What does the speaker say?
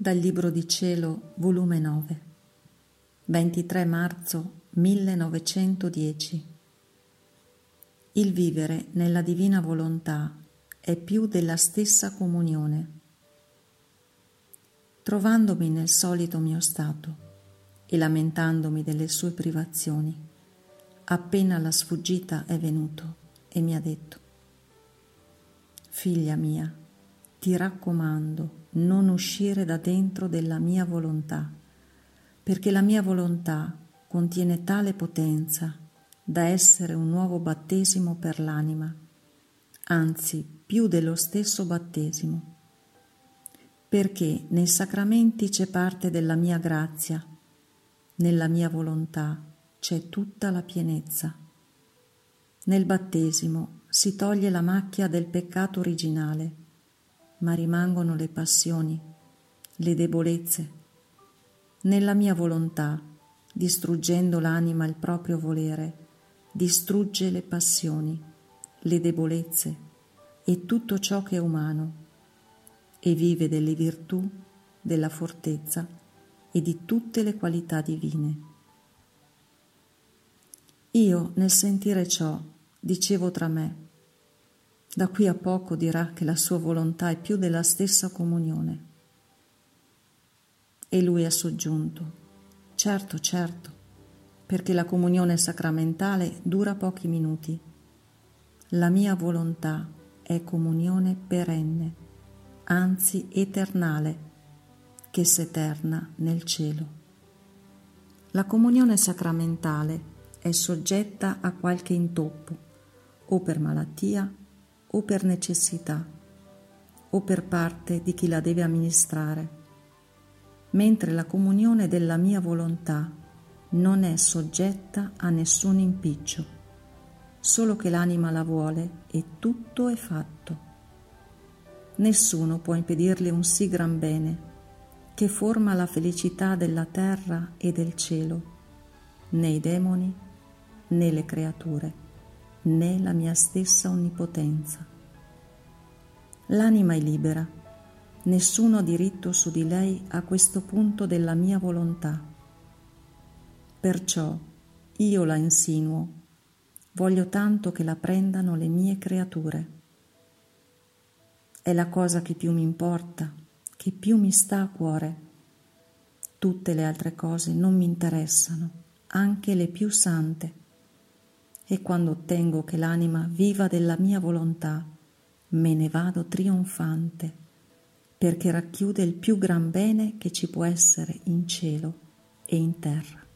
Dal Libro di Cielo, volume 9, 23 marzo 1910. Il vivere nella divina volontà è più della stessa comunione. Trovandomi nel solito mio stato e lamentandomi delle sue privazioni, appena la sfuggita è venuto e mi ha detto, Figlia mia, ti raccomando, non uscire da dentro della mia volontà, perché la mia volontà contiene tale potenza da essere un nuovo battesimo per l'anima, anzi più dello stesso battesimo, perché nei sacramenti c'è parte della mia grazia, nella mia volontà c'è tutta la pienezza. Nel battesimo si toglie la macchia del peccato originale ma rimangono le passioni, le debolezze. Nella mia volontà, distruggendo l'anima il proprio volere, distrugge le passioni, le debolezze e tutto ciò che è umano e vive delle virtù, della fortezza e di tutte le qualità divine. Io, nel sentire ciò, dicevo tra me, da qui a poco dirà che la sua volontà è più della stessa comunione. E lui ha soggiunto, certo, certo, perché la comunione sacramentale dura pochi minuti. La mia volontà è comunione perenne, anzi eternale, che s'eterna nel cielo. La comunione sacramentale è soggetta a qualche intoppo, o per malattia o per necessità o per parte di chi la deve amministrare, mentre la comunione della mia volontà non è soggetta a nessun impiccio, solo che l'anima la vuole e tutto è fatto. Nessuno può impedirle un sì gran bene che forma la felicità della terra e del cielo, né i demoni né le creature né la mia stessa onnipotenza. L'anima è libera, nessuno ha diritto su di lei a questo punto della mia volontà. Perciò io la insinuo, voglio tanto che la prendano le mie creature. È la cosa che più mi importa, che più mi sta a cuore. Tutte le altre cose non mi interessano, anche le più sante e quando ottengo che l'anima viva della mia volontà, me ne vado trionfante, perché racchiude il più gran bene che ci può essere in cielo e in terra.